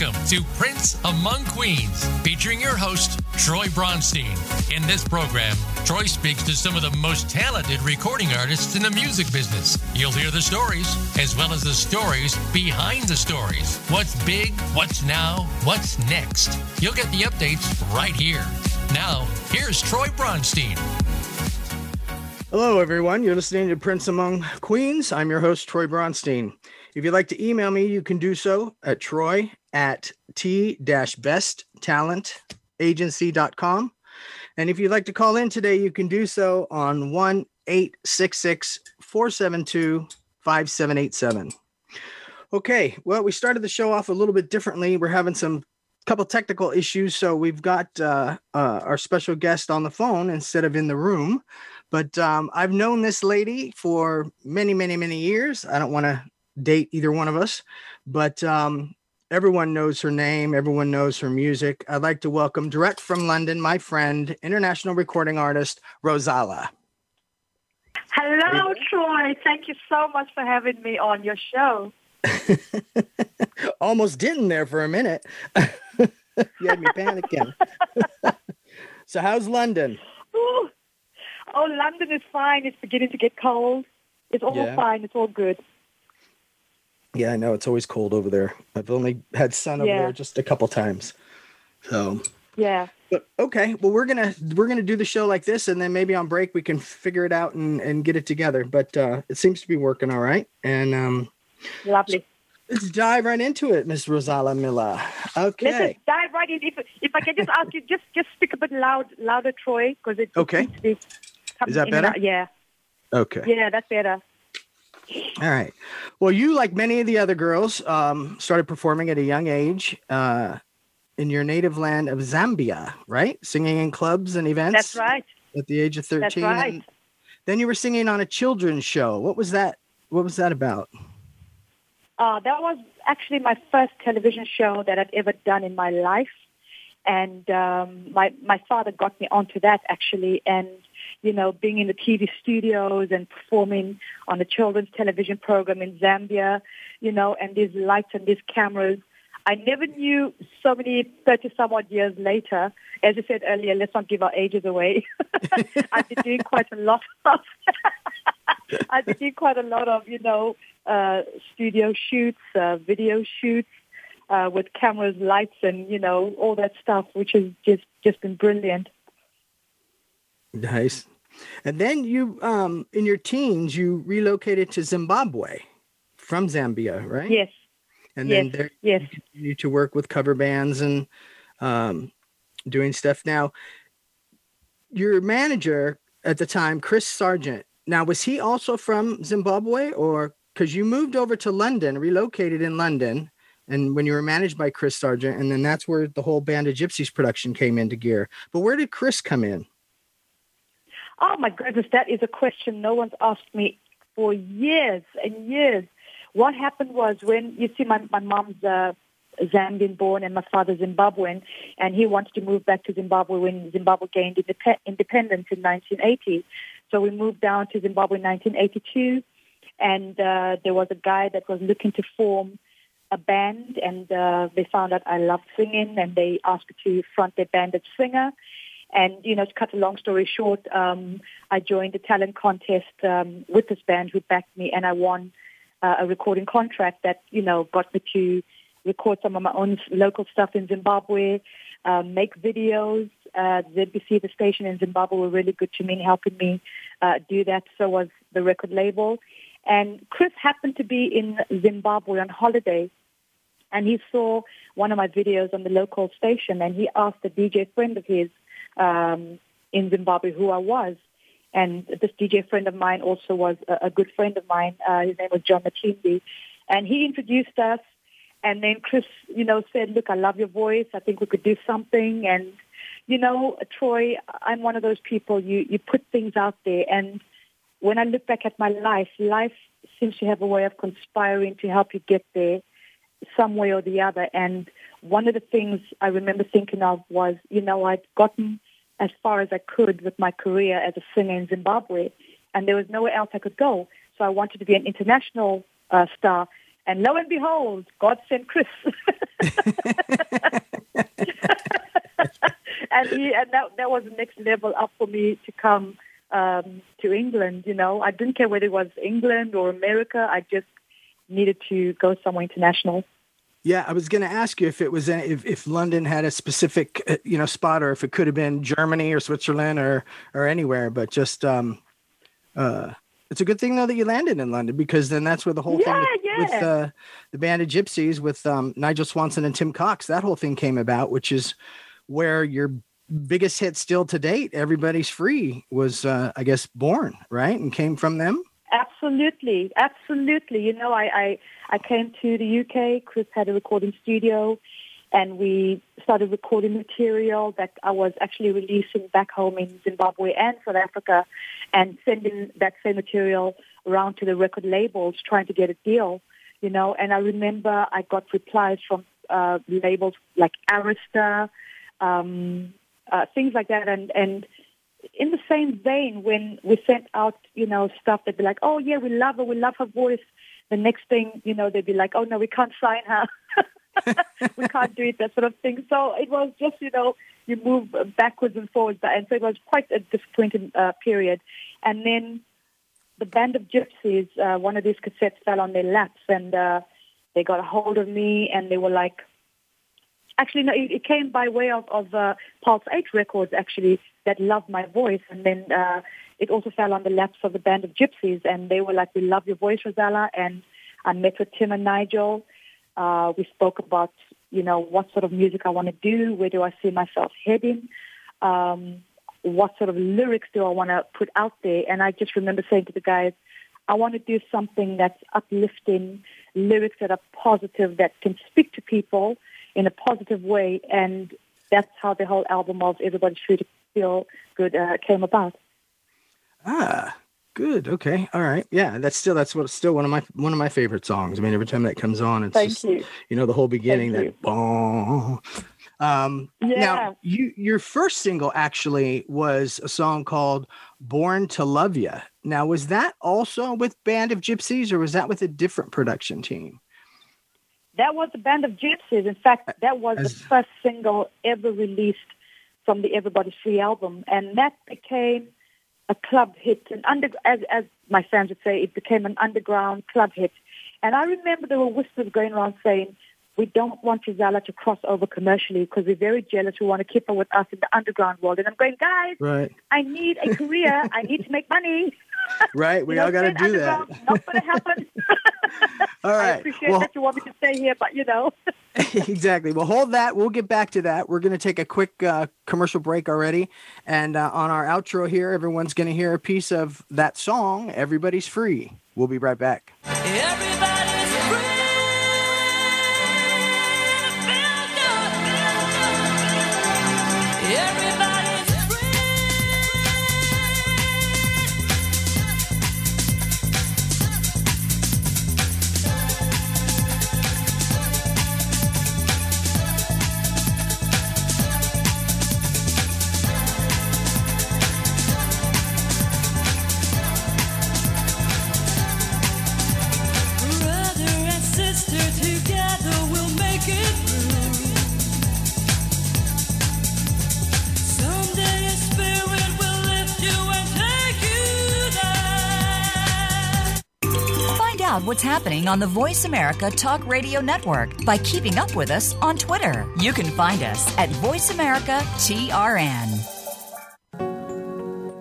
Welcome to Prince Among Queens, featuring your host, Troy Bronstein. In this program, Troy speaks to some of the most talented recording artists in the music business. You'll hear the stories, as well as the stories behind the stories. What's big, what's now, what's next. You'll get the updates right here. Now, here's Troy Bronstein. Hello, everyone. You're listening to Prince Among Queens. I'm your host, Troy Bronstein. If you'd like to email me, you can do so at troy at t-besttalentagency.com. And if you'd like to call in today, you can do so on 1 866 472 5787. Okay, well, we started the show off a little bit differently. We're having some couple technical issues, so we've got uh, uh, our special guest on the phone instead of in the room. But um, I've known this lady for many, many, many years. I don't want to date either one of us, but um, everyone knows her name. Everyone knows her music. I'd like to welcome direct from London, my friend, international recording artist, Rozalla. Hello, Troy. Thank you so much for having me on your show. Almost didn't there for a minute. you had me panicking. so, how's London? Ooh. Oh, London is fine. It's beginning to get cold. It's all Yeah. fine. It's all good. Yeah, I know it's always cold over there. I've only had sun over Yeah. there just a couple times. So, Yeah. but okay. Well, we're gonna we're gonna do the show like this, and then maybe on break we can figure it out and and get it together. But uh, it seems to be working all right. And um, Lovely. let's dive right into it, Miss Rozalla Miller. Let's Okay. just dive right in. If, if I can just ask you, just just speak a bit loud, louder, Troy, because it, Okay. seems to be coming Is that better? out. Yeah. Okay. Yeah, that's better. All right. Well, you, like many of the other girls, um, started performing at a young age uh, in your native land of Zambia, right? Singing in clubs and events. That's right. At the age of 13. That's right. And then you were singing on a children's show. What was that? What was that about? Uh, that was actually my first television show that I'd ever done in my life. And um, my, my father got me onto that actually. And, you know, being in the TV studios and performing on a children's television program in Zambia, you know, and these lights and these cameras. I never knew so many 30 some odd years later, as you said earlier, let's not give our ages away. I've been doing quite a lot of, I've been doing quite a lot of, you know, uh, studio shoots, uh, video shoots uh, with cameras, lights, and you know all that stuff, which has just just been brilliant. Nice. And then you, um, in your teens, you relocated to Zimbabwe from Zambia, right? Yes, And yes, then there yes. you continue to work with cover bands and um, doing stuff. Now, your manager at the time, Chris Sargent. Now, was he also from Zimbabwe, or because you moved over to London, relocated in London, and when you were managed by Chris Sargent, and then that's where the whole Band of Gypsies production came into gear. But where did Chris come in? Oh my goodness, that is a question no one's asked me for years and years. What happened was when you see my my mom's uh, Zambian born and my father's Zimbabwean, and he wanted to move back to Zimbabwe when Zimbabwe gained indep- independence in 1980. So we moved down to Zimbabwe in 1982, and uh, there was a guy that was looking to form a band, and uh, they found out I loved singing, and they asked me to front their band as singer. And, you know, to cut a long story short, um, I joined a talent contest um, with this band who backed me, and I won uh, a recording contract that, you know, got me to record some of my own local stuff in Zimbabwe, um, make videos. Uh, ZBC, the station in Zimbabwe, were really good to me in helping me uh, do that. So was the record label. And Chris happened to be in Zimbabwe on holiday and he saw one of my videos on the local station and he asked a DJ friend of his um, in Zimbabwe who I was. And this DJ friend of mine also was a, a good friend of mine. Uh, his name was John Matindi. And he introduced us. And then Chris, you know, said, look, I love your voice. I think we could do something. And, you know, Troy, I'm one of those people, you, you put things out there. And when I look back at my life, life seems to have a way of conspiring to help you get there some way or the other. And one of the things I remember thinking of was, you know, I'd gotten as far as I could with my career as a singer in Zimbabwe, and there was nowhere else I could go. So I wanted to be an international uh, star. And lo and behold, God sent Chris. and he, and that that was the next level up for me to come um, to England. You know, I didn't care whether it was England or America. I just needed to go somewhere international. Yeah, I was going to ask you if it was if, if London had a specific uh, you know spot, or if it could have been Germany or Switzerland or or anywhere. But just um, uh, it's a good thing though that you landed in London because then that's where the whole yeah, thing with, yeah. with uh, the band of gypsies with um, Nigel Swanston and Tim Cox, that whole thing came about, which is where your biggest hit still to date, "Everybody's Free," was uh, I guess born right and came from them. Absolutely, absolutely. You know, I, I I came to the UK. Chris had a recording studio, and we started recording material that I was actually releasing back home in Zimbabwe and South Africa, and sending that same material around to the record labels, trying to get a deal. You know, and I remember I got replies from uh, labels like Arista, um, uh, things like that, and and in the same vein, when we sent out, you know, stuff, they'd be like, "Oh yeah, we love her, we love her voice." The next thing, you know, they'd be like, "Oh no, we can't sign her, we can't do it," that sort of thing. So it was just, you know, you move backwards and forwards, and so it was quite a disappointing uh, period. And then the band of gypsies, uh, one of these cassettes fell on their laps, and uh, they got a hold of me, and they were like, actually, no, it, came by way of, of uh, Pulse 8 Records, actually, that loved my voice. And then uh, it also fell on the laps of the band of gypsies. And they were like, we love your voice, Rozalla. And I met with Tim and Nigel. Uh, we spoke about, you know, what sort of music I want to do. Where do I see myself heading? Um, what sort of lyrics do I want to put out there? And I just remember saying to the guys, I want to do something that's uplifting, lyrics that are positive, that can speak to people in a positive way. And that's how the whole album of Everybody Should Feel Good uh, came about. Ah, good. Okay. All right. Yeah, that's still that's what still one of my one of my favorite songs. I mean, every time that comes on, it's Thank just, you. you know the whole beginning Thank that bong. Um, Yeah. Now, you your first single actually was a song called "Born to Love You." Now, was that also with Band of Gypsies, or was that with a different production team? That was the Band of Gypsies. In fact, that was As- the first single ever released from the Everybody's Free album, and that became a club hit. An under, as, as my fans would say, it became an underground club hit. And I remember there were whispers going around saying, we don't want Gisela to cross over commercially because we're very jealous. We want to keep her with us in the underground world. And I'm going, guys, Right. I need a career. I need to make money. Right. We all got to do that. Not going to happen. All I appreciate Well, that you want me to stay here, but you know. exactly. Well, hold that. We'll get back to that. We're going to take a quick uh, commercial break already. And uh, on our outro here, everyone's going to hear a piece of that song, Everybody's Free. We'll be right back. Happening on the Voice America Talk Radio Network by keeping up with us on Twitter. You can find us at Voice America TRN.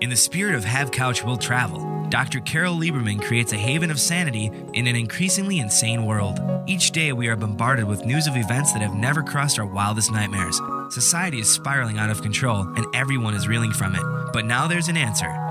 In the spirit of Have Couch Will Travel, Dr. Carole Lieberman creates a haven of sanity in an increasingly insane world. Each day, we are bombarded with news of events that have never crossed our wildest nightmares. Society is spiraling out of control, and everyone is reeling from it. But now there's an answer.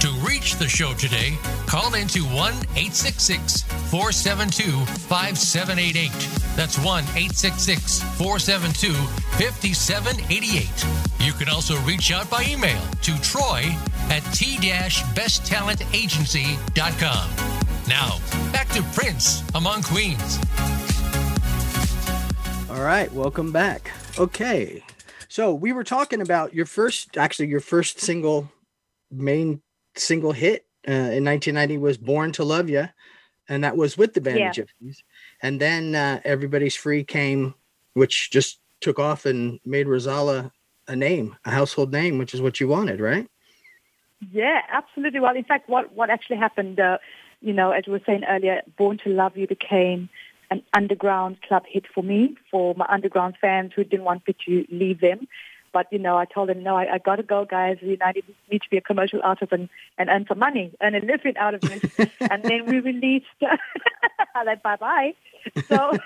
To reach the show today, call into 1 866 472 5788. That's 1 866 472 5788. You can also reach out by email to troy at t-besttalentagency.com. Now, back to Prince Among Queens. All right, welcome back. Okay, so we were talking about your first, actually, your first single, main single hit uh, in 1990 was "Born to Love You, and that was with the band Yeah. the Gypsies. And then uh, "Everybody's Free" came, which just took off and made Rozalla a name, a household name, which is what you wanted, right? Yeah, absolutely. Well, in fact, what what actually happened, uh, you know, as we were saying earlier, "Born to Love You" became an underground club hit for me, for my underground fans who didn't want me to leave them. But you know, I told them, no, I, I got to go, guys. You know, I need, to be a commercial artist and, and earn some money, earn a living out of this. and then we released, like bye bye. So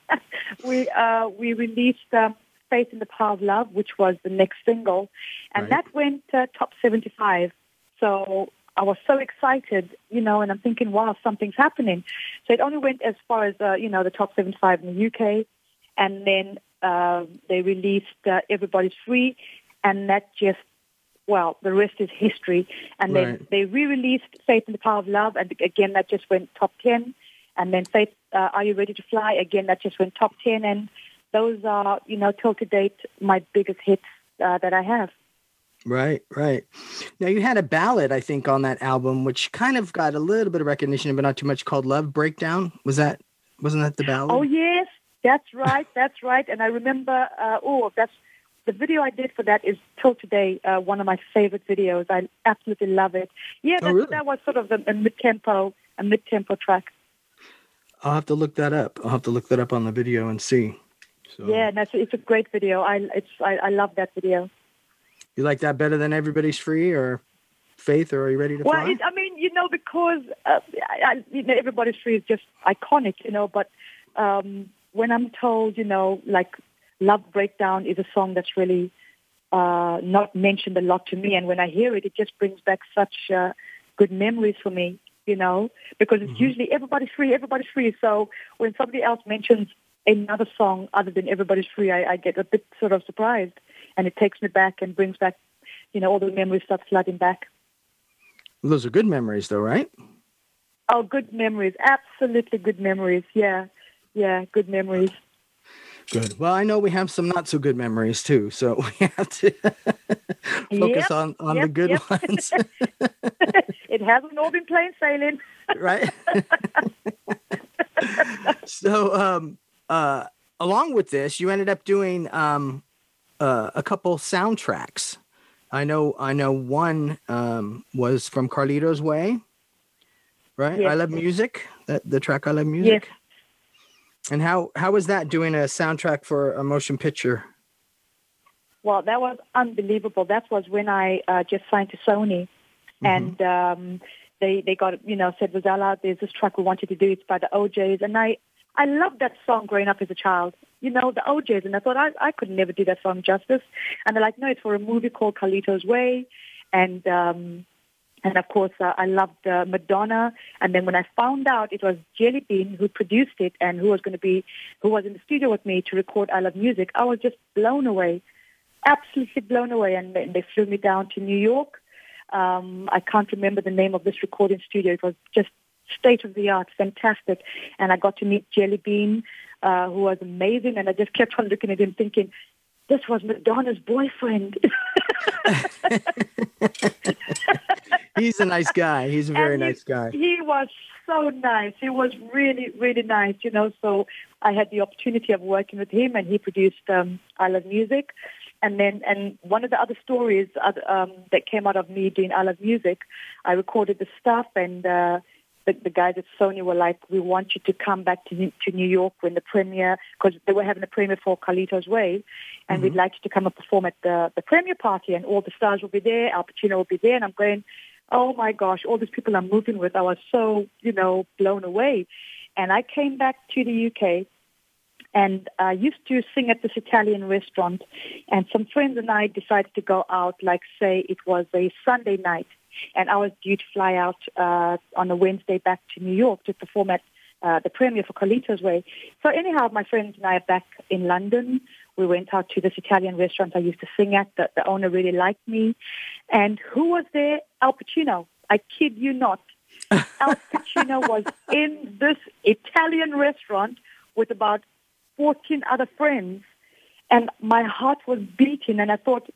we uh, we released um, "Faith in the Power of Love," which was the next single, and Right. that went uh, top 75. So I was so excited, you know, and I'm thinking, wow, something's happening. So it only went as far as uh, you know the top 75 in the UK, and then uh, they released uh, "Everybody's Free," and that just well, the rest is history. And then Right. they re-released "Faith in the Power of Love," and again that just went top 10. And then "Faith, uh, Are You Ready to Fly?" Again that just went top 10. And those are, you know, till to date my biggest hits uh, that I have. Right, right. Now you had a ballad, I think, on that album, which kind of got a little bit of recognition, but not too much. Called "Love Breakdown." Was that wasn't that the ballad? Oh yes, that's right, that's right. And I remember, uh, oh, that's the video I did for that is till today uh, one of my favorite videos. I absolutely love it. Yeah, Oh, that, really? that was sort of a, a mid-tempo, a mid-tempo track. I'll have to look that up. I'll have to look that up on the video and see. So, Yeah, and that's, it's a great video. I it's I, I love that video. you like that better than "Everybody's Free" or "Faith" or "Are You Ready to Well, Fly"? it, I mean, you know, because uh, I, I, you know, everybody's free is just iconic, you know. But um, when I'm told, you know, like "Love Breakdown" is a song that's really uh, not mentioned a lot to me, and when I hear it, it just brings back such uh, good memories for me, you know, because it's usually everybody's free, everybody's free. So when somebody else mentions another song other than "Everybody's Free," I, I get a bit sort of surprised, and it takes me back and brings back, you know, all the memories start flooding back. Those are good memories, though, right? Oh, good memories. Absolutely good memories. Yeah. Yeah, good memories. Good. Well, I know we have some not so good memories too, so we have to focus Yep, on on the good yep. ones, it hasn't all been plain sailing. right? so, um, uh, along with this, you ended up doing um, uh, a couple soundtracks. I know, I know. One um, was from Carlito's Way, right? Yes. I love music. That the track I love music. Yes. And how how was that doing a soundtrack for a motion picture? Well, that was unbelievable. That was when I uh, just signed to Sony, and um, they they got you know said Rozalla, there's this track we want you to do. It's by the O'Jays, and I I loved that song growing up as a child. You know the O'Jays, and I thought I I could never do that song justice. And they're like, no, it's for a movie called Carlito's Way, and um, and of course uh, I loved uh, Madonna. And then when I found out it was Jelly Bean who produced it and who was going to be who was in the studio with me to record I Love Music, I was just blown away absolutely blown away. And they, flew me down to New York. Um, I can't remember the name of this recording studio. It was just state of the art, fantastic. And I got to meet Jelly Bean, uh, who was amazing. And I just kept on looking at him thinking, this was Madonna's boyfriend. He's a nice guy. He's a very he- nice guy. He was so nice. He was really, really nice, you know. So I had the opportunity of working with him, and he produced um, I Love Music. And then, and one of the other stories uh, um, that came out of me doing I Love Music, I recorded the stuff, and uh, the, the guys at Sony were like, "We want you to come back to New- to New York when the premiere, because they were having a premiere for Carlito's Way, and we'd mm-hmm. like you to come and perform at the the premiere party, and all the stars will be there, Al Pacino will be there." And I'm going, "Oh my gosh, all these people I'm moving with!" I was so, you know, blown away. And I came back to the UK and I used to sing at this Italian restaurant. And some friends and I decided to go out, like say it was a Sunday night, and I was due to fly out uh, on a Wednesday back to New York to perform at uh, the premiere for Carlito's Way. So anyhow, my friends and I are back in London. We went out to this Italian restaurant I used to sing at. The, the owner really liked me. And who was there? Al Pacino. I kid you not. Al Pacino was in this Italian restaurant with about 14 other friends. And my heart was beating. And I thought,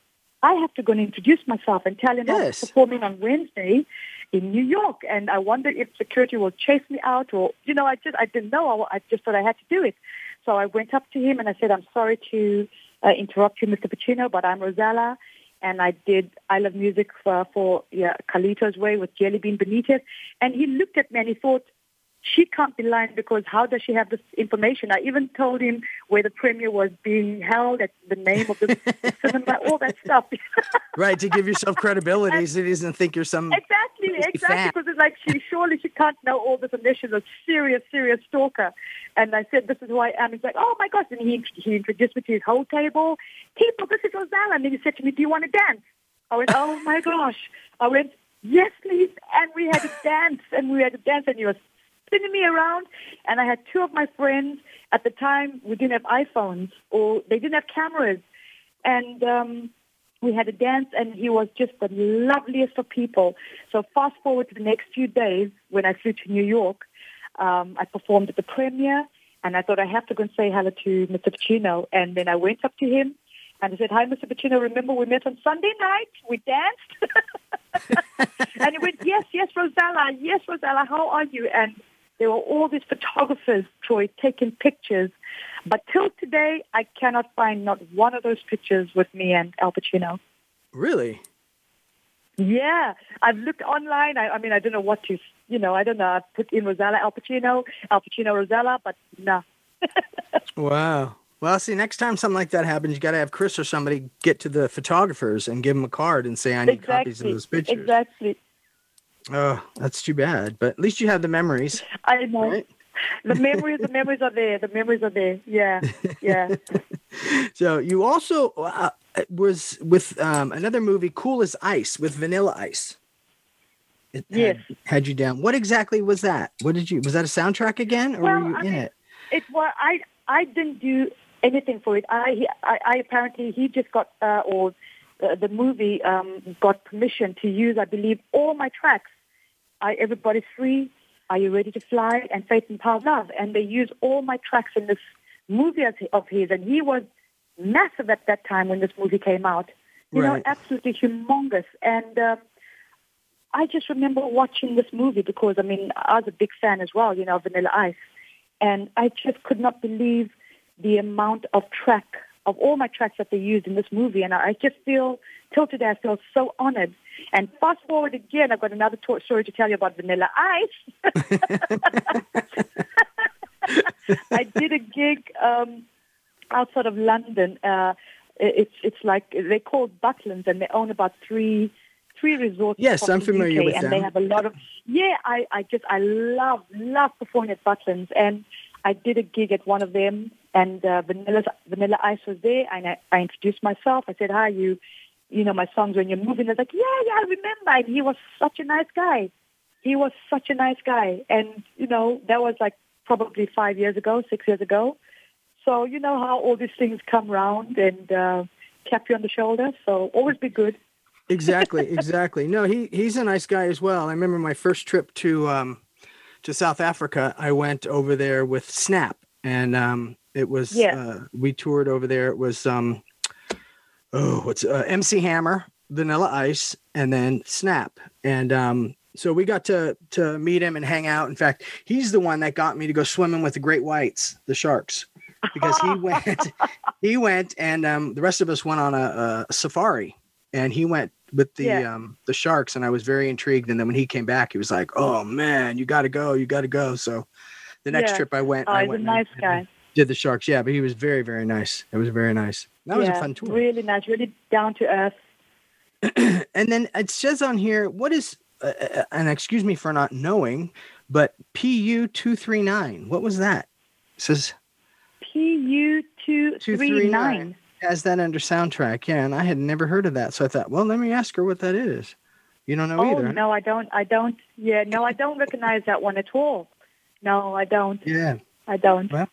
I have to go and introduce myself and tell him I'm performing on Wednesday in New York. And I wonder if security will chase me out or, you know, I just, I didn't know. I, I just thought I had to do it. So I went up to him and I said, I'm sorry to uh, interrupt you, Mr. Pacino, but I'm Rozalla. And I did I Love Music for, for yeah, Carlito's Way with Jelly Bean Benitez. And he looked at me and he thought, she can't be lying because how does she have this information? I even told him where the premiere was being held, at the name of the, cinema, all that stuff. Right, to give yourself credibility so he doesn't think you're some exactly, exactly. fan. Because it's like she surely she can't know all this unless she's a serious, serious stalker. And I said, "This is who I am." He's like, "Oh my gosh!" And he he introduced me to his whole table. People, this is Rozalla. And then he said to me, "Do you want to dance?" I went, "Oh my gosh!" I went, "Yes, please." And we had a dance, and we had a dance, and he was spinning me around. And I had two of my friends at the time. We didn't have iPhones, or they didn't have cameras, and. um we had a dance and he was just the loveliest of people. So fast forward to the next few days when I flew to New York, um, I performed at the premiere and I thought I have to go and say hello to Mr. Pacino. And then I went up to him and I said, hi, Mr. Pacino, remember we met on Sunday night? We danced. and he went, yes, yes, Rozalla, yes, Rozalla, how are you? And there were all these photographers, Troy, taking pictures. But till today, I cannot find not one of those pictures with me and Al Pacino. really. Yeah, I've looked online. I, I mean, I don't know what to, you know, I don't know. I've put in Rozalla Al Pacino, Al Pacino Rozalla, but no. Wow. Well, see, next time something like that happens, you got to have Chris or somebody get to the photographers and give them a card and say, "I need copies of those pictures." Exactly. Oh, that's too bad. But at least you have the memories, I know. right? The memories, the memories are there. The memories are there. Yeah, yeah. So you also uh, was with um, another movie, Cool as Ice, with Vanilla Ice. It had- Yes. Had, you down. What exactly was that? What did you? Was that a soundtrack again, or Well, were you I in mean, it? It was I. I didn't do anything for it. I. I, I apparently he just got uh, or uh, the movie um, got permission to use. I believe all my tracks. I everybody's free. Are you ready to fly? And Faith and Power Love. And they used all my tracks in this movie of his. And he was massive at that time when this movie came out. You Right. know, absolutely humongous. And um, I just remember watching this movie because, I mean, I was a big fan as well, you know, Vanilla Ice. And I just could not believe the amount of track, of all my tracks that they used in this movie. And I just feel, till today, I feel so honored. And fast forward again, I've got another to- story to tell you about Vanilla Ice. I did a gig um, outside of London. Uh, it's it's like they're called Butlins, and they own about three three resorts. Yes, I'm familiar UK, with and them. they have a lot of yeah. I I just I love love performing at Butlins, and I did a gig at one of them, and uh, Vanilla Vanilla Ice was there, and I, I introduced myself. I said, "Hi, you." You know my songs when you're moving. They're like, yeah, yeah, I remember. And he was such a nice guy he was such a nice guy. And, you know, that was like probably five years ago, six years ago. So you know how all these things come round and uh, tap you on the shoulder. So always be good. exactly, exactly. No, he he's a nice guy as well. I remember my first trip to um, to South Africa, I went over there with Snap, and um, it was Yeah. uh, we toured over there. It was um, oh, what's uh, MC Hammer, Vanilla Ice, and then Snap, and um, so we got to to meet him and hang out. In fact, he's the one that got me to go swimming with the great whites, the sharks, because he went, he went, and um, the rest of us went on a, a safari, and he went with the Yeah. um, the sharks, and I was very intrigued. And then when he came back, he was like, "Oh man, you got to go, you got to go." So the next Yeah. trip I went, Oh, I he's a went and- nice guy. Did the sharks? Yeah, but he was very very nice. It was very nice. That was a fun tour. Really nice, really down to earth. and then it says on here, what is, uh, uh, and excuse me for not knowing, but PU two three nine. What was that? It says PU two two three three nine. Has that under soundtrack. Yeah, and I had never heard of that, so I thought, well, let me ask her what that is. You don't know Oh either. no, I don't. I don't. Yeah, no, I don't recognize that one at all. No, I don't. Yeah. I don't. Well,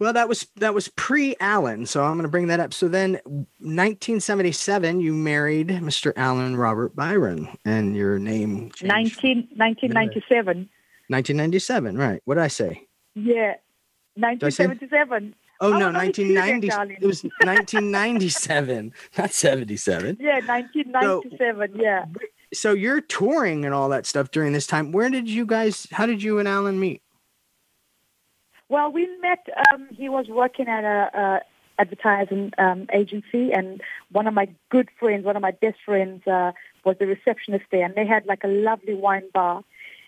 well, that was that was pre Allen, so I'm going to bring that up. So then, 1977, you married Mr. Allen Robert Byron, and your name changed. 19, 1997. 1997, right? What did I say? Yeah, 1977. Oh no, was only two then, 1990. It was 1997, not 77. Yeah, 1997. yeah. So you're touring and all that stuff during this time. Where did you guys? How did you and Alan meet? Well, we met. Um, he was working at a, a advertising um, agency, and one of my good friends, one of my best friends, uh, was the receptionist there, and they had like a lovely wine bar.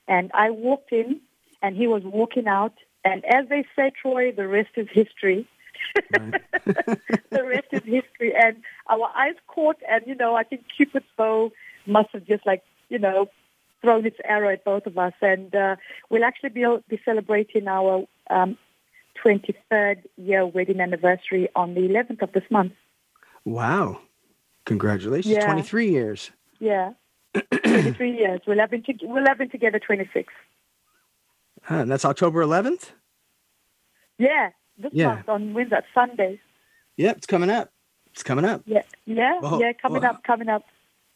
And I walked in, and he was walking out, and as they say, Troy, the rest is history. the rest is history, and our eyes caught, and you know, I think Cupid's bow must have just like you know thrown its arrow at both of us, and uh, we'll actually be be celebrating our um, 23rd year wedding anniversary on the 11th of this month. Wow, congratulations! Yeah. 23 years. Yeah, 23 years. We'll have been to, we'll have been together 26. Huh, and that's October 11th. Yeah, this Yeah. month on Wednesday, Sunday. Yep, it's coming up. It's coming up. Yeah, yeah, Well, yeah. Coming well, up, coming up.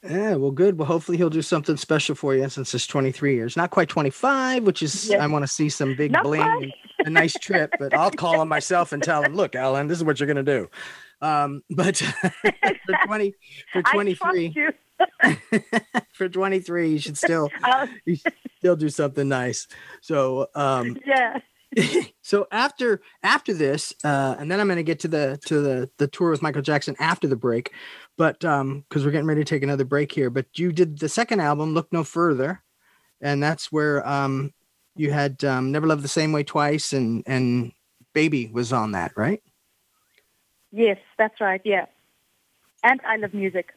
Yeah, well, good. Well, hopefully he'll do something special for you since it's 23 years. Not quite 25, which is Yeah. I want to see some big Not bling, and a nice trip. But I'll call him myself and tell him, look, Alan, this is what you're gonna do. Um, but for 20, for I 23, trust you. for 23, you should still Uh, you should still do something nice. So um, yeah. so after after this, uh, and then I'm going to get to the to the the tour with Michael Jackson after the break, but um, because we're getting ready to take another break here. But you did the second album, Look No Further, and that's where um, you had um, Never Loved the Same Way Twice, and and Baby was on that, right? Yes, that's right. Yeah. And I love music.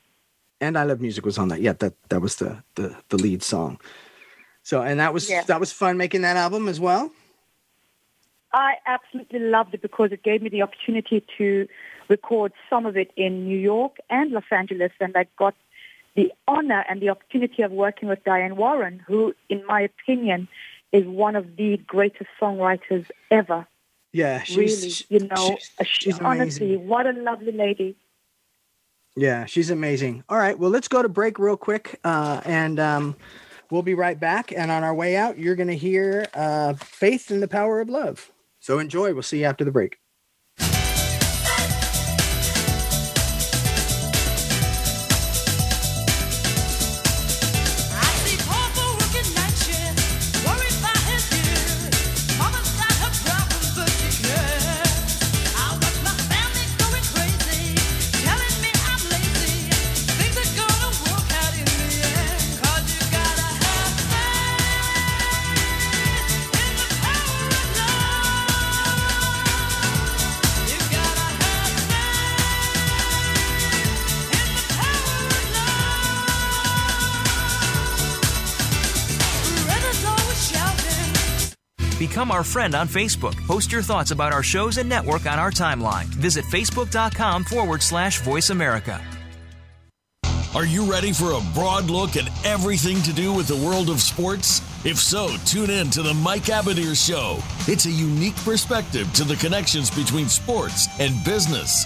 And I Love Music was on that. Yeah, that that was the the the lead song. So and that was Yeah. that was fun making that album as well. I absolutely loved it because it gave me the opportunity to record some of it in New York and Los Angeles, and I got the honor and the opportunity of working with Diane Warren, who, in my opinion, is one of the greatest songwriters ever. Yeah, she's really, you know, she's, she's honestly, amazing. what a lovely lady. Yeah, she's amazing. All right, well, let's go to break real quick, uh, and um, we'll be right back. And on our way out, you're going to hear uh, "Faith in the Power of Love." So enjoy. We'll see you after the break. Become our friend on Facebook. Post your thoughts about our shows and network on our timeline. Visit facebook.com forward slash voice America. Are you ready for a broad look at everything to do with the world of sports? If so, tune in to the Mike Abadir Show. It's a unique perspective to the connections between sports and business.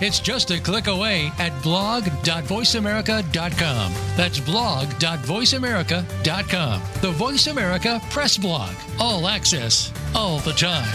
It's just a click away at blog.voiceamerica.com. That's blog.voiceamerica.com. The Voice America Press Blog. All access, all the time.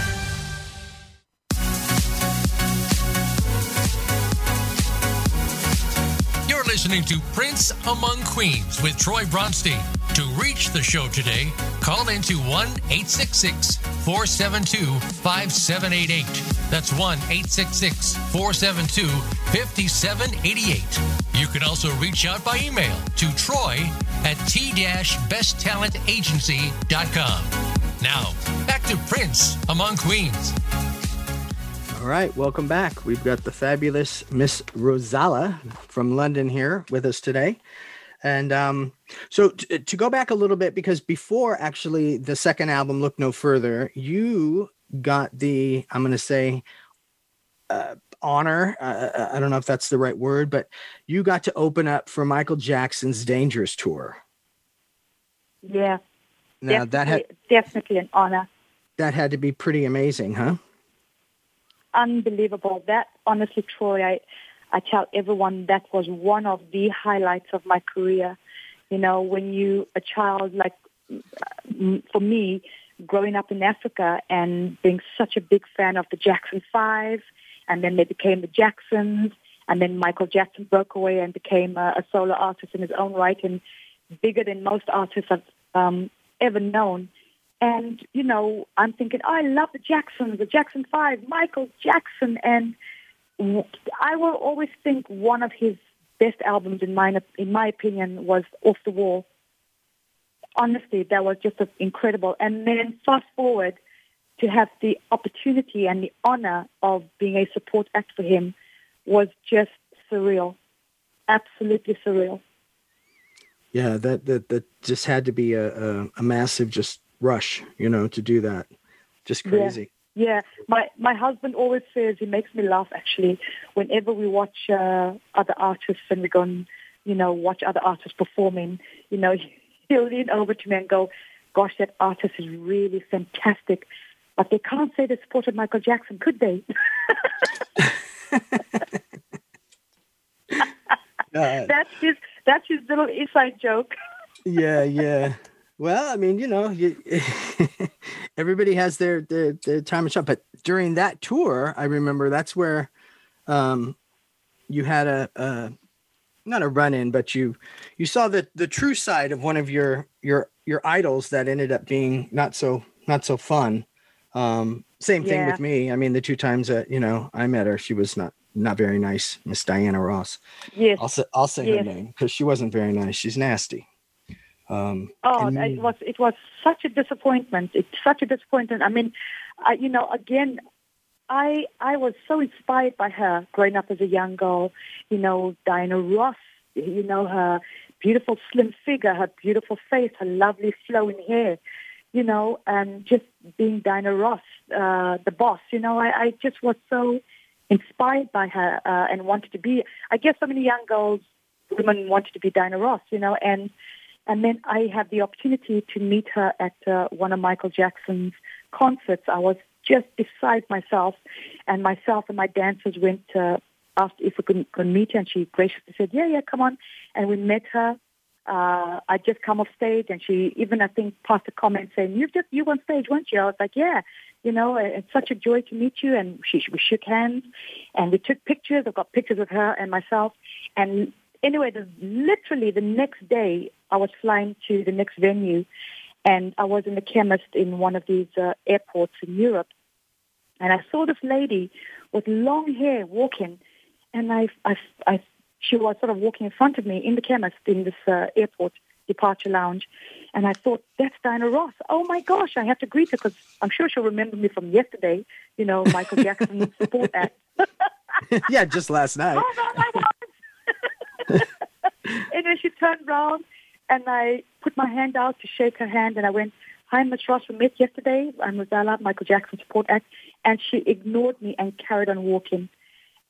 You're listening to Prince Among Queens with Troy Bronstein. To reach the show today, call into 1 866 472 5788. That's 1 866 472 5788. You can also reach out by email to troy at t-besttalentagency.com. Now, back to Prince Among Queens. All right, welcome back. We've got the fabulous Miss Rozalla from London here with us today. And um, so t- to go back a little bit, because before actually the second album, Look No Further, you got the, I'm going to say, uh, honor. Uh, I don't know if that's the right word, but you got to open up for Michael Jackson's Dangerous Tour. Yeah. Now that had definitely, definitely an honor. that had to be pretty amazing, huh? Unbelievable. That honestly, Troy, I, I tell everyone that was one of the highlights of my career. You know, when you a child like for me, growing up in Africa and being such a big fan of the Jackson Five, and then they became the Jacksons, and then Michael Jackson broke away and became a, a solo artist in his own right and bigger than most artists I've um, ever known. And, you know, I'm thinking, oh, I love the Jacksons, the Jackson Five, Michael Jackson. And I will always think one of his best albums, in my, in my opinion, was Off the Wall. Honestly, that was just incredible. And then fast forward to have the opportunity and the honor of being a support act for him was just surreal. Absolutely surreal. Yeah, that that that just had to be a a, a massive just rush, you know, to do that. Just crazy. Yeah, my my husband always says he makes me laugh. Actually, whenever we watch uh, other artists and we go and you know watch other artists performing, you know, he'll lean over to me and go, "Gosh, that artist is really fantastic," but they can't say they supported Michael Jackson, could they? That's his that's his little inside joke. yeah, yeah. Well, I mean, you know, you, everybody has their, their their time and shot, but during that tour, I remember that's where um you had a, a not a run in, but you you saw the the true side of one of your your your idols that ended up being not so not so fun. Um same thing Yeah. with me. I mean, the two times that, you know, I met her, she was not not very nice, Miss Diana Ross. Yes. I'll say I'll say her name because she wasn't very nice. She's nasty. Um, Oh, and- it was it was such a disappointment. It's such a disappointment. I mean, I, you know, again, I I was so inspired by her growing up as a young girl. You know, Diana Ross. You know her beautiful slim figure, her beautiful face, her lovely flowing hair. You know, and just being Diana Ross, uh, the boss. You know, I, I just was so inspired by her uh, and wanted to be. I guess so many young girls, women wanted to be Diana Ross. You know, and and then I had the opportunity to meet her at uh, one of Michael Jackson's concerts. I was just beside myself, and myself and my dancers went uh, asked if we could, could meet her, and she graciously said, "Yeah, yeah, come on." And we met her. Uh, I just come off stage, and she even I think passed a comment saying, "You've just you on stage, weren't you?" I was like, "Yeah." You know, it's such a joy to meet you. And she, we shook hands, and we took pictures. I've got pictures of her and myself. And anyway, the, literally the next day, I was flying to the next venue, and I was in the chemist in one of these uh, airports in Europe. and I saw this lady with long hair walking, and I, I, I, she was sort of walking in front of me in the chemist in this uh, airport departure lounge, and I thought that's Diana Ross. Oh my gosh, I have to greet her because I'm sure she'll remember me from yesterday. You know, Michael Jackson support act. yeah, just last night. Oh no. and then she turned around, and I put my hand out to shake her hand, and I went, "Hi, Miss Ross. We met yesterday. I'm Rozalla, Michael Jackson support act." And she ignored me and carried on walking.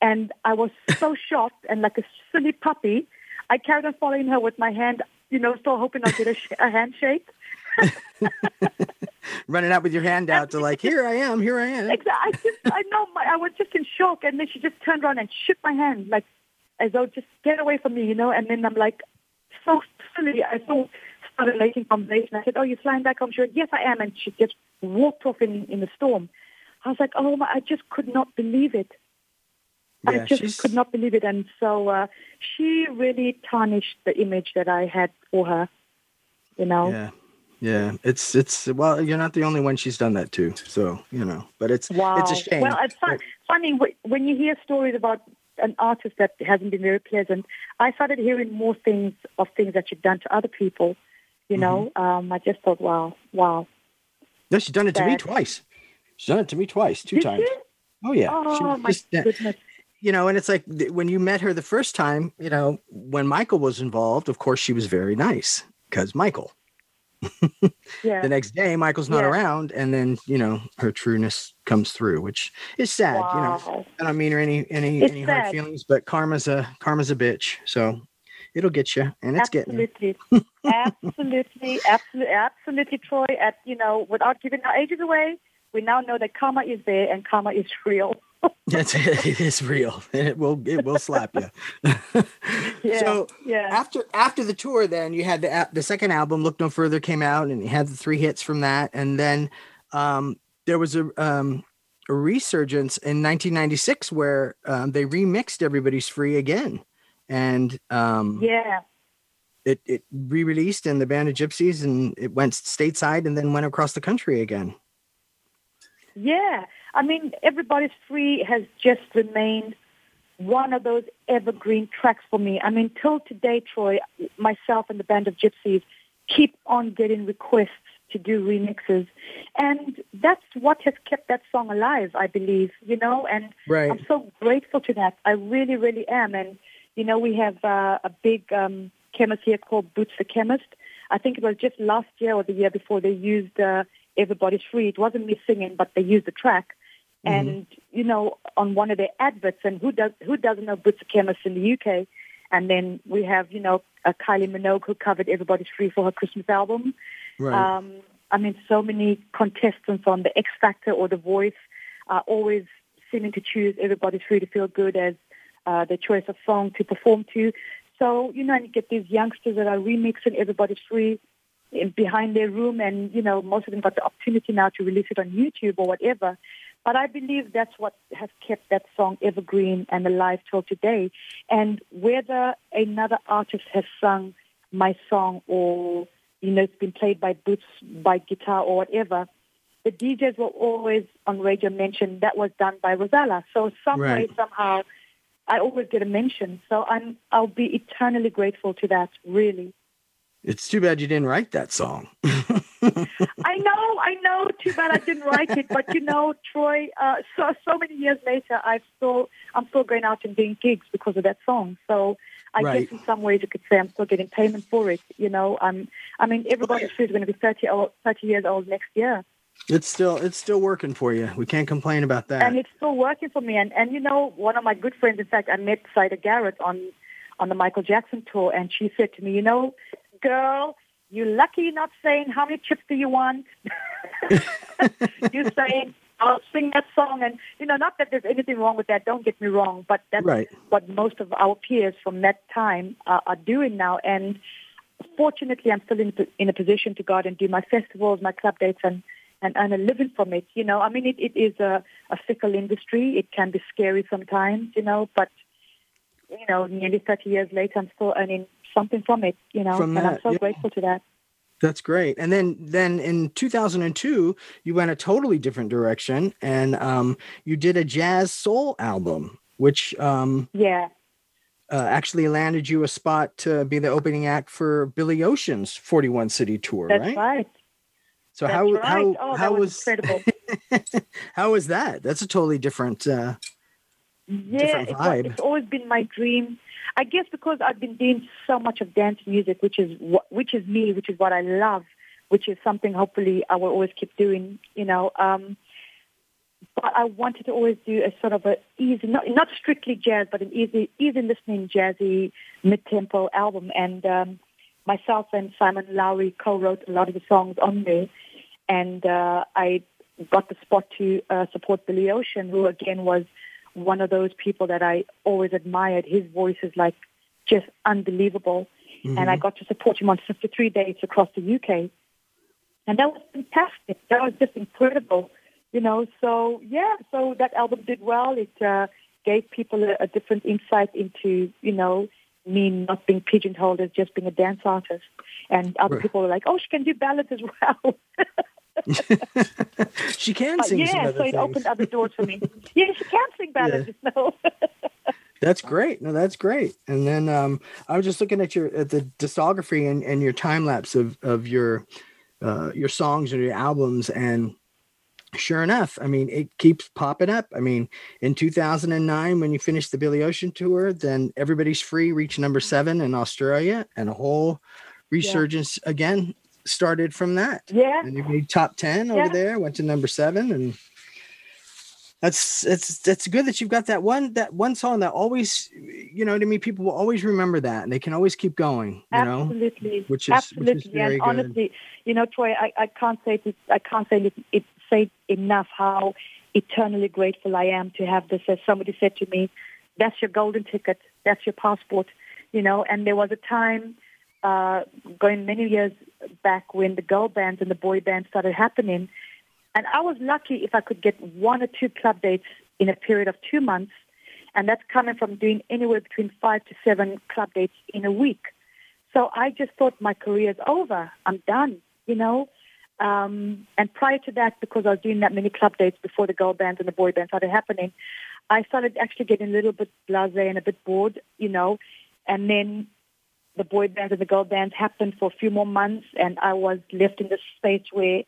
And I was so shocked and like a silly puppy. I carried on following her with my hand, you know, still hoping I'd get a, sh- a handshake. Running out with your hand out to like, here I am, here I am. Exactly. I just, I know, my, I was just in shock, and then she just turned around and shook my hand, like as though just get away from me, you know. And then I'm like, so silly. I so started making conversation. I said, "Oh, you're flying back home?" She said, "Yes, I am." And she just walked off in in the storm. I was like, "Oh my!" I just could not believe it. I just she's- could not believe it, and so uh, she really tarnished the image that I had for her. You know. Yeah. Yeah. It's it's well, you're not the only one she's done that to. So, you know, but it's Wow. it's a shame. Well, it's fun, funny when you hear stories about an artist that hasn't been very pleasant. I started hearing more things of things that you've done to other people. You know, Mm-hmm. um, I just thought, wow, wow. no, she's done it to me twice. She's done it to me twice, two Did times. you? Oh yeah. Oh She my just, goodness. you know, and it's like when you met her the first time, you know, when Michael was involved, of course she was very nice because Michael. Yeah. The next day, Michael's not Yeah. around, and then you know her trueness comes through, which is sad. You know, I don't mean her any any It's any hard feelings, but karma's a karma's a bitch, so it'll get you, and it's getting absolutely, absolutely, absolutely, absolutely, Troy. At you know, without giving our ages away, we now know that karma is there and karma is real. That's it. It is real, and it will it will slap you. Yeah, So yeah. after after the tour, then you had the the second album, "Look No Further," came out, and you had the three hits from that, and then um, there was a um, a resurgence in 1996 where um, they remixed "Everybody's Free" again, and um, Yeah. it it re-released in the Band of Gypsies, and it went stateside, and then went across the country again. Yeah, I mean, Everybody's Free has just remained one of those evergreen tracks for me. I mean, till today, Troy, myself and the Band of Gypsies keep on getting requests to do remixes. And that's what has kept that song alive, I believe, you know, and Right. I'm so grateful to that. I really, really am. And, you know, we have uh, a big um, chemist here called Boots the Chemist. I think it was just last year or the year before they used uh, Everybody's Free. It wasn't me singing, but they used the track. And, you know, on one of their adverts, and who, does, who doesn't know Boots the Chemist in the UK? And then we have, you know, uh, Kylie Minogue who covered Everybody's Free for her Christmas album. Right. Um, I mean, so many contestants on the X Factor or The Voice are always seeming to choose Everybody's Free to Feel Good as uh, their choice of song to perform to. So, you know, and you get these youngsters that are remixing Everybody's Free in, behind their room, and, you know, most of them got the opportunity now to release it on YouTube or whatever. But I believe that's what has kept that song evergreen and alive till today. And whether another artist has sung my song or, you know, it's been played by Boots, by guitar or whatever, the DJs will always on radio mention that was done by Rozalla. So some Right. way, somehow, I always get a mention. So I'm, I'll be eternally grateful to that, really. It's too bad you didn't write that song. I know, I know. Too bad I didn't write it, but you know, Troy. Uh, so so many years later, I've still I'm still going out and doing gigs because of that song. So I Right. guess in some ways you could say I'm still getting payment for it. You know, I'm. I mean, everybody's is going to be 30 old, 30 years old next year, It's still it's still working for you. We can't complain about that. and it's still working for me. And and you know, one of my good friends, in fact, I met Siedah Garrett on on the Michael Jackson tour, and she said to me, you know, girl. You're lucky not saying how many chips do you want. you're saying I'll sing that song, and you know, not that there's anything wrong with that. Don't get me wrong, but that's Right. what most of our peers from that time are, are doing now. And fortunately, I'm still in, in a position to go out and do my festivals, my club dates, and and earn a living from it. You know, I mean, it, it is a, a fickle industry. It can be scary sometimes, you know, but you know, nearly 30 years later, I'm still earning something from it. You know, From and I'm so yeah. grateful to that. That's great. And then then in 2002, you went a totally different direction and um, you did a jazz soul album, which um, Yeah. uh, actually landed you a spot to be the opening act for Billy Ocean's 41 city tour, That's right? right. So That's how right. how oh, how was, incredible. how was that? That's a totally different uh, yeah, different vibe. it's always been my dream. I guess because I've been doing so much of dance music, which is wh- which is me, which is what I love, which is something hopefully I will always keep doing. You know, um, but I wanted to always do a sort of a easy, not not strictly jazz, but an easy, easy listening jazzy mid tempo album. And um, myself and Simon Lowry co-wrote a lot of the songs on there, and uh, I got the spot to uh, support Billy Ocean, who again was one of those people that I always admired. His voice is like just unbelievable. And I got to support him on 53 dates across the UK. And that was fantastic. That was just incredible, you know. So, yeah, so that album did well. It uh, gave people a, a different insight into, you know, me not being pigeonholed as just being a dance artist. And other Right. people were like, oh, she can do ballads as well. she can But sing some yeah, so it things. opened other doors for me. yeah, she can sing ballads, you know. That's great. No, that's great. And then um, I was just looking at your at the discography and, and your time lapse of of your uh, your songs and your albums, and sure enough, I mean, it keeps popping up. I mean, in 2009, when you finished the Billy Ocean tour, then Everybody's Free reached number seven in Australia, and a whole resurgence again started from that. Yeah. And you made top 10 over Yeah. there, went to number seven, and that's it's that's good that you've got that one that one song that always you know what I mean people will always remember that and they can always keep going you know Absolutely. which is- which is absolutely. very and good. honestly, you know, Troy, I, I can't say it, I can't say it, it say enough how eternally grateful I am to have this. As somebody said to me, "That's your golden ticket. That's your passport." You know, and there was a time uh, going many years back when the girl bands and the boy bands started happening, and I was lucky if I could get one or two club dates in a period of two months, and that's coming from doing anywhere between five to seven club dates in a week. So I just thought my career is over. I'm done, you know. Um, and prior to that, because I was doing that many club dates before the girl bands and the boy bands started happening, I started actually getting a little bit blasé and a bit bored, you know. And then the boy bands and the girl bands happened for a few more months, and I was left in this space where,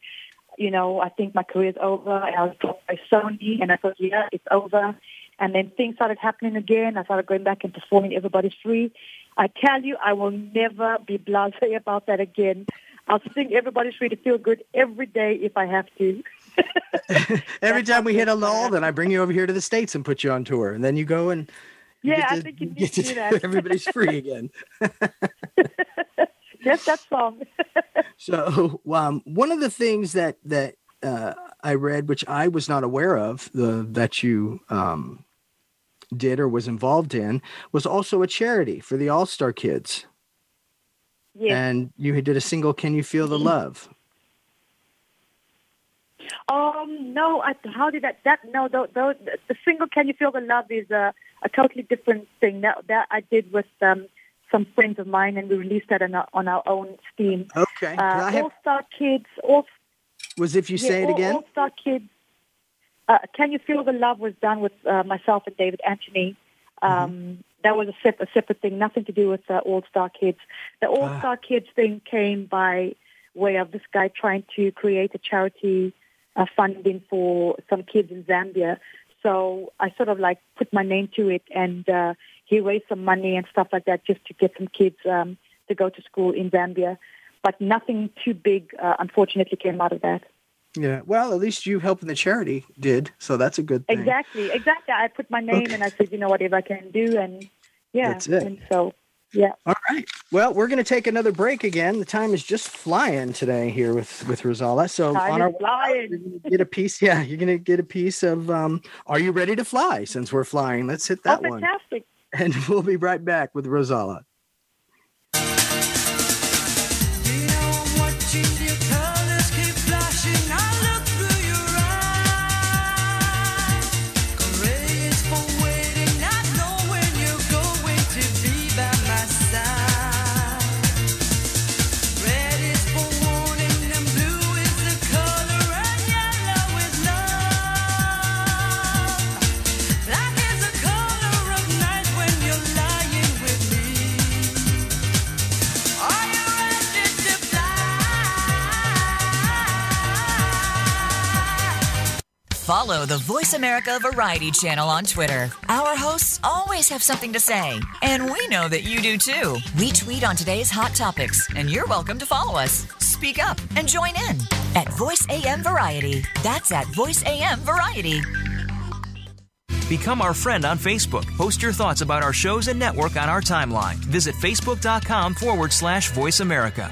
you know, I think my career is over. And I was told by Sony, and I thought, yeah, it's over. And then things started happening again. I started going back and performing Everybody's Free. I tell you, I will never be blasé about that again. I'll sing Everybody's Free to feel good every day if I have to. every time we hit a lull then I bring you over here to the states and put you on tour and then you go and Yeah, I to- think you need get to do that. everybody's free again Yes, that song. So um, one of the things that that uh, I read, which I was not aware of, the that you um, did or was involved in, was also a charity for the All Star Kids, yes. and you did a single "Can You Feel the Love." Um, no, I, how did that? That no, the, the, the single "Can You Feel the Love" is a, a totally different thing. That that I did with um, some friends of mine, and we released that on our, on our own steam. Okay, Uh, have, All Star Kids, all was if you say it all, again. All Star Kids. Uh, Can You Feel the Love was done with uh, myself and David Anthony. Um, Mm-hmm. That was a, sep- a separate thing, nothing to do with uh, All Star Kids. The All Ah. Star Kids thing came by way of this guy trying to create a charity uh, funding for some kids in Zambia. So I sort of like put my name to it, and uh, he raised some money and stuff like that just to get some kids um, to go to school in Zambia. But nothing too big, uh, unfortunately, came out of that. Yeah, well, at least you helping the charity did, so that's a good thing. Exactly, exactly. I put my name and I said, you know, whatever I can do, and yeah, That's it. and so yeah. All right. Well, we're going to take another break again. The time is just flying today here with with Rozalla. So Time on our flying. get a piece. Yeah, you're going to get a piece of. Um, Are you ready to fly? Since we're flying, let's hit that oh, one, fantastic! and we'll be right back with Rozalla. Follow the Voice America Variety channel on Twitter. Our hosts always have something to say, and we know that you do too. We tweet on today's hot topics, and you're welcome to follow us. Speak up and join in at Voice AM Variety. That's at Voice AM Variety. Become our friend on Facebook. Post your thoughts about our shows and network on our timeline. Visit facebook.com forward slash voice America.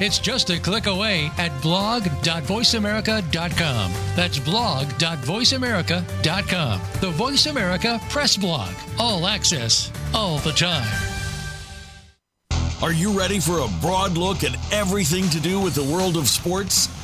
It's just a click away at blog.voiceamerica.com. That's blog.voiceamerica.com. The Voice America Press Blog. All access, all the time. Are you ready for a broad look at everything to do with the world of sports?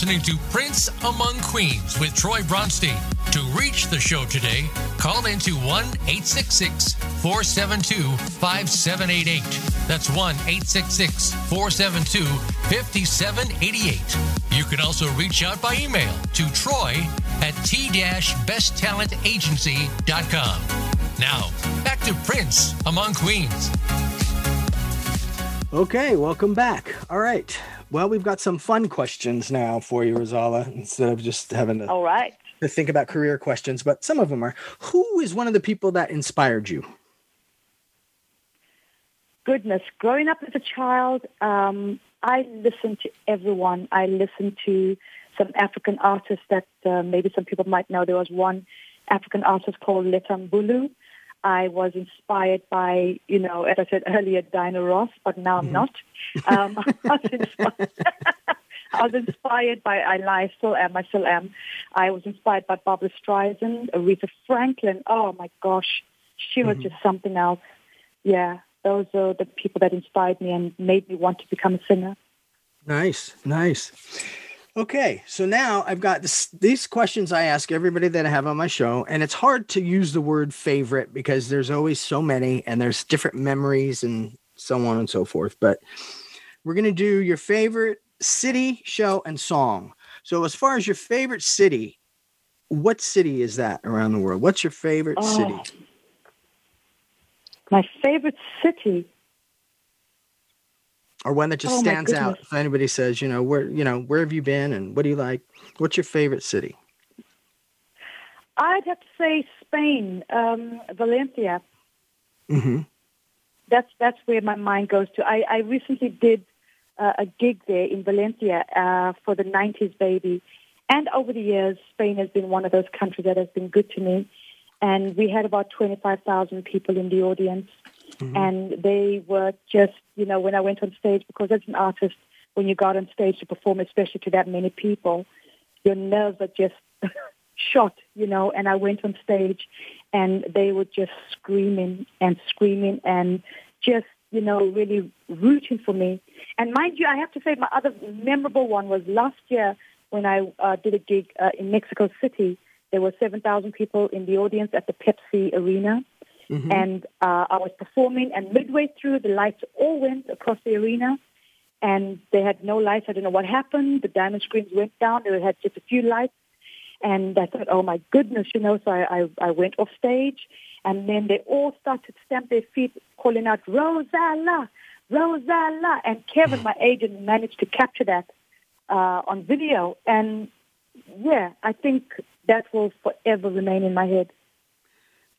Listening to Prince Among Queens with Troy Bronstein. To reach the show today, call into 1 866 472 5788. That's 1 866 472 5788. You can also reach out by email to troy at t-besttalentagency.com. Now, back to Prince Among Queens. Okay, welcome back. All right. Well, we've got some fun questions now for you, Rozalla, instead of just having to, All right. to think about career questions, but some of them are. Who is one of the people that inspired you? Goodness, growing up as a child, um, I listened to everyone. I listened to some African artists that uh, maybe some people might know. There was one African artist called Letta Mbulu. Bulu. I was inspired by, you know, as I said earlier, Diana Ross, but now I'm not. Um, I, was inspired, I was inspired by, I lie, still am, I still am. I was inspired by Barbra Streisand, Aretha Franklin. Oh my gosh, she was just something else. Yeah, those are the people that inspired me and made me want to become a singer. Nice, nice. Okay, so now I've got this, these questions I ask everybody that I have on my show, and it's hard to use the word favorite because there's always so many and there's different memories and so on and so forth. But we're going to do your favorite city, show, and song. So, as far as your favorite city, what city is that around the world? What's your favorite Oh, city? My favorite city. Or one that just Oh, stands out? If anybody says, you know, where, you know, where have you been and what do you like? What's your favorite city? I'd have to say Spain, um, Valencia. Mm-hmm. That's that's where my mind goes to. I, I recently did uh, a gig there in Valencia uh, for the 90s baby. And over the years, Spain has been one of those countries that has been good to me. And we had about 25,000 people in the audience. And they were just, you know, when I went on stage, because as an artist, when you got on stage to perform, especially to that many people, your nerves are just shot, you know. And I went on stage and they were just screaming and screaming and just, you know, really rooting for me. And mind you, I have to say my other memorable one was last year when I uh, did a gig uh, in Mexico City. There were 7,000 people in the audience at the Pepsi Arena. And uh, I was performing, and midway through, the lights all went across the arena, and they had no lights. I don't know what happened. The diamond screens went down. They had just a few lights. And I thought, oh my goodness, you know, so I, I, I went off stage and then they all started to stamp their feet calling out, Rozalla, Rozalla. And Kevin, my agent, managed to capture that uh, on video. And yeah, I think that will forever remain in my head.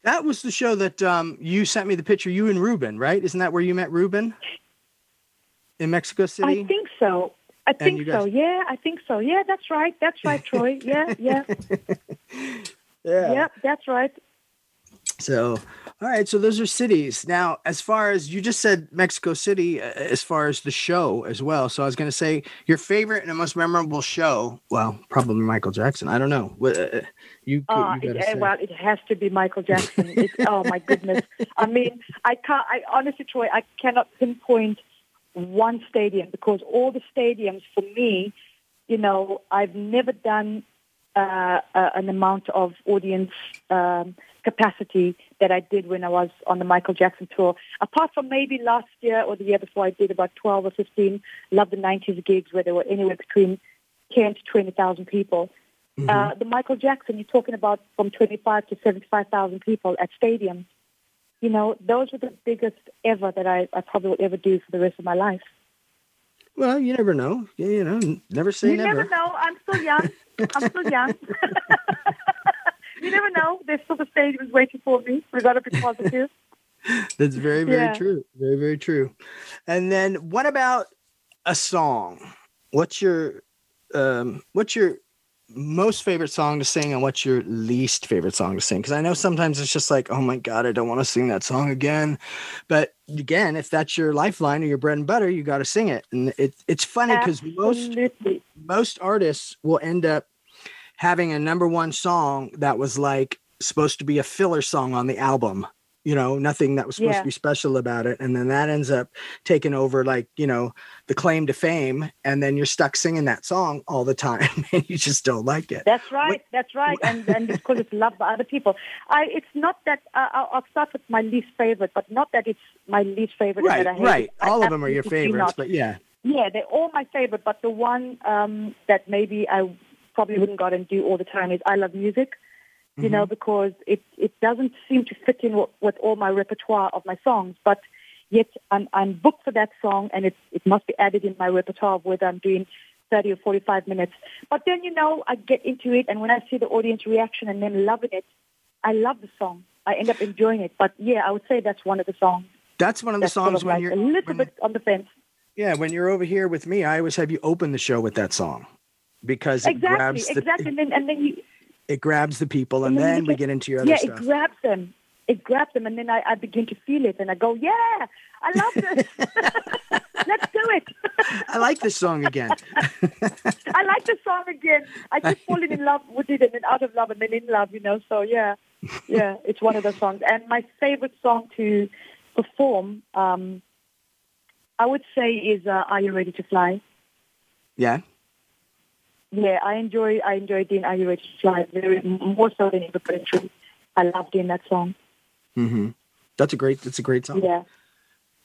That was the show that um, you sent me the picture. You and Ruben, right? Isn't that where you met Ruben in Mexico City? I think so. I And think you so. Yeah, I think so. Yeah, that's right. That's right, Troy. Yeah, yeah, yeah. yeah, that's right. So, All right, so those are cities. Now, as far as you just said Mexico City, uh, as far as the show as well. So I was going to say your favorite and the most memorable show. Well, probably Michael Jackson. I don't know. You, could- Uh, you it, well, it has to be Michael Jackson. It's, oh my goodness! I mean, I can't. I honestly, Troy, I cannot pinpoint one stadium because all the stadiums for me, you know, I've never done uh, uh, an amount of audience um, capacity that I did when I was on the Michael Jackson tour. Apart from maybe last year or the year before, I did about twelve or fifteen. Love the '90s gigs where there were anywhere between ten to twenty thousand people. Uh, the Michael Jackson, you're talking about from 25 to 75,000 people at stadiums. You know, those are the biggest ever that I, I probably will ever do for the rest of my life. Well, you never know. You, you know, never say you never. never know. I'm still young. I'm still young. you never know. There's still the stadiums waiting for me. We've got to be positive. That's very, very Yeah. true. Very, very true. And then what about a song? What's your um what's your most favorite song to sing and what's your least favorite song to sing? Because I know sometimes it's just like, oh my God, I don't want to sing that song again. But again, if that's your lifeline or your bread and butter, you got to sing it. And it, it's funny because most most artists will end up having a number one song that was like supposed to be a filler song on the album you know nothing that was supposed Yeah. to be special about it and then that ends up taking over like you know the claim to fame and then you're stuck singing that song all the time and you just don't like it That's right. That's right. And and because it's loved by other people. I. It's not that. Uh, I'll, I'll start with my least favorite, but not that it's my least favorite. right that I hate right it. I all of them are your favorites but yeah Yeah, they're all my favorite, but the one um, that maybe I probably wouldn't go out and do all the time is I love music. You know, mm-hmm. because it it doesn't seem to fit in with, with all my repertoire of my songs, but yet I'm I'm booked for that song, and it it must be added in my repertoire of whether I'm doing 30 or 45 minutes. But then you know, I get into it, and when I see the audience reaction and them loving it, I love the song. I end up enjoying it. But yeah, I would say that's one of the songs. that's one of the That's sort songs of when like you're a little bit on the fence. yeah when you're over here with me i always have you open the show with that song because it Exactly, grabs the, exactly. And then and then you it grabs the people and And then then you we get- get into your other yeah, stuff it grabs them. It grabs them, and then I, I begin to feel it, and I go, "Yeah, I love this. Let's do it. i like this song again I like the song again. I keep falling in love with it, and then out of love, and then in love. You know, so yeah, yeah, it's one of those songs. And my favorite song to perform, um, I would say, is uh, "Are You Ready to Fly." yeah Yeah, I enjoy I enjoy doing "Are You Ready very more so than ever put it. I love doing that song. Mm-hmm. That's a great. That's a great song. Yeah,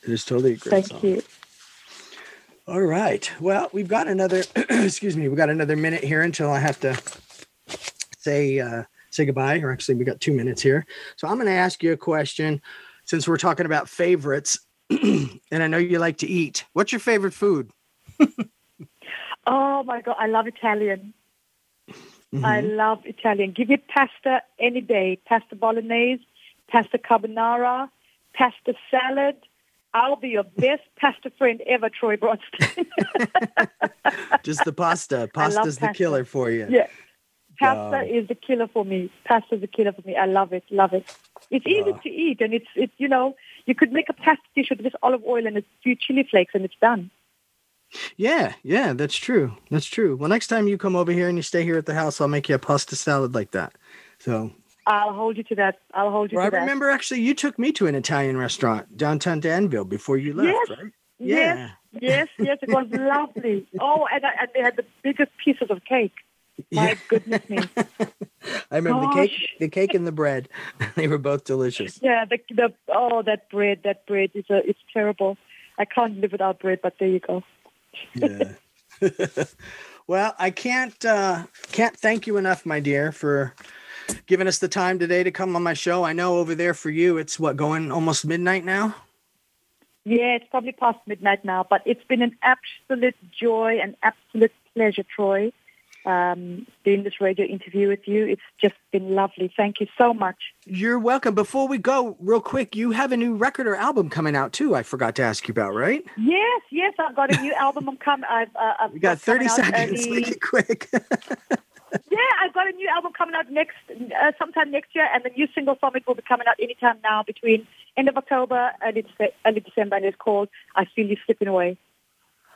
It is totally a great thank song. you. All right. Well, we've got another. excuse me. We've got another minute here until I have to say uh, say goodbye. Or actually, we got two minutes here. So I'm going to ask you a question, since we're talking about favorites, and I know you like to eat. What's your favorite food? Oh my god, I love Italian. Mm-hmm. I love Italian. Give me pasta any day. Pasta bolognese, pasta carbonara, pasta salad. I'll be your best pasta friend ever, Troy Bronstein. Just the pasta. Pasta's the killer for you. yeah. Pasta Wow. is the killer for me. Pasta is the killer for me. I love it. Love it. It's easy Wow. to eat, and it's it's you know you could make a pasta dish with just olive oil and a few chili flakes, and it's done. Yeah, yeah, that's true. That's true. Well, next time you come over here and you stay here at the house, I'll make you a pasta salad like that. So, I'll hold you to that. I'll hold you well, I to that. I remember actually you took me to an Italian restaurant downtown Danville before you left, Yes. right? Yes, yes, yes. It was lovely. Oh, and, I, and they had the biggest pieces of cake. My Yeah. goodness me. I remember the cake, the cake and the bread. they were both delicious. Yeah, the the oh that bread, that bread is a, it's terrible. I can't live without bread, but there you go. Yeah. well, I can't uh, can't thank you enough, my dear, for giving us the time today to come on my show. I know over there for you, it's what going almost midnight now. Yeah, it's probably past midnight now, but it's been an absolute joy and absolute pleasure, Troy, um, doing this radio interview with you. It's just been lovely. Thank you so much. You're welcome. Before we go, real quick, you have a new record or album coming out too. I forgot to ask you about, right? Yes, yes, I've got a new album. I'm coming. I've, uh, I've We got coming 30 seconds. Make it quick. Yeah, I've got a new album coming out next, uh, sometime next year, and the new single from it will be coming out anytime now between end of October, early, Dece- early December, and it's called "I Feel You Slipping Away."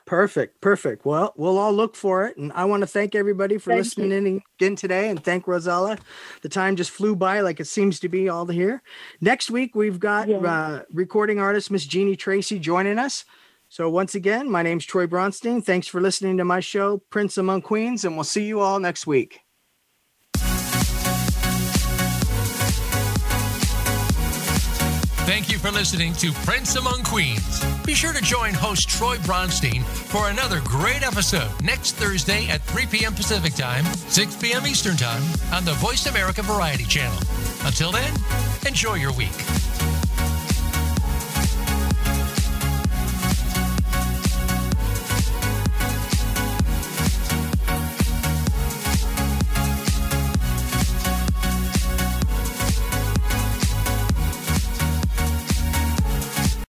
Perfect, perfect. Well, we'll all look for it, and I want to thank everybody for Thank listening in again today, and thank Rozalla. The time just flew by, like it seems to be all here. Next week, we've got Yeah. uh, recording artist Miss Jeanie Tracy joining us. So once again, my name's Troy Bronstein. Thanks for listening to my show, Prince Among Queens, and we'll see you all next week. Thank you for listening to Prince Among Queens. Be sure to join host Troy Bronstein for another great episode next Thursday at 3 p.m. Pacific Time, 6 p.m. Eastern Time on the Voice America Variety Channel. Until then, enjoy your week.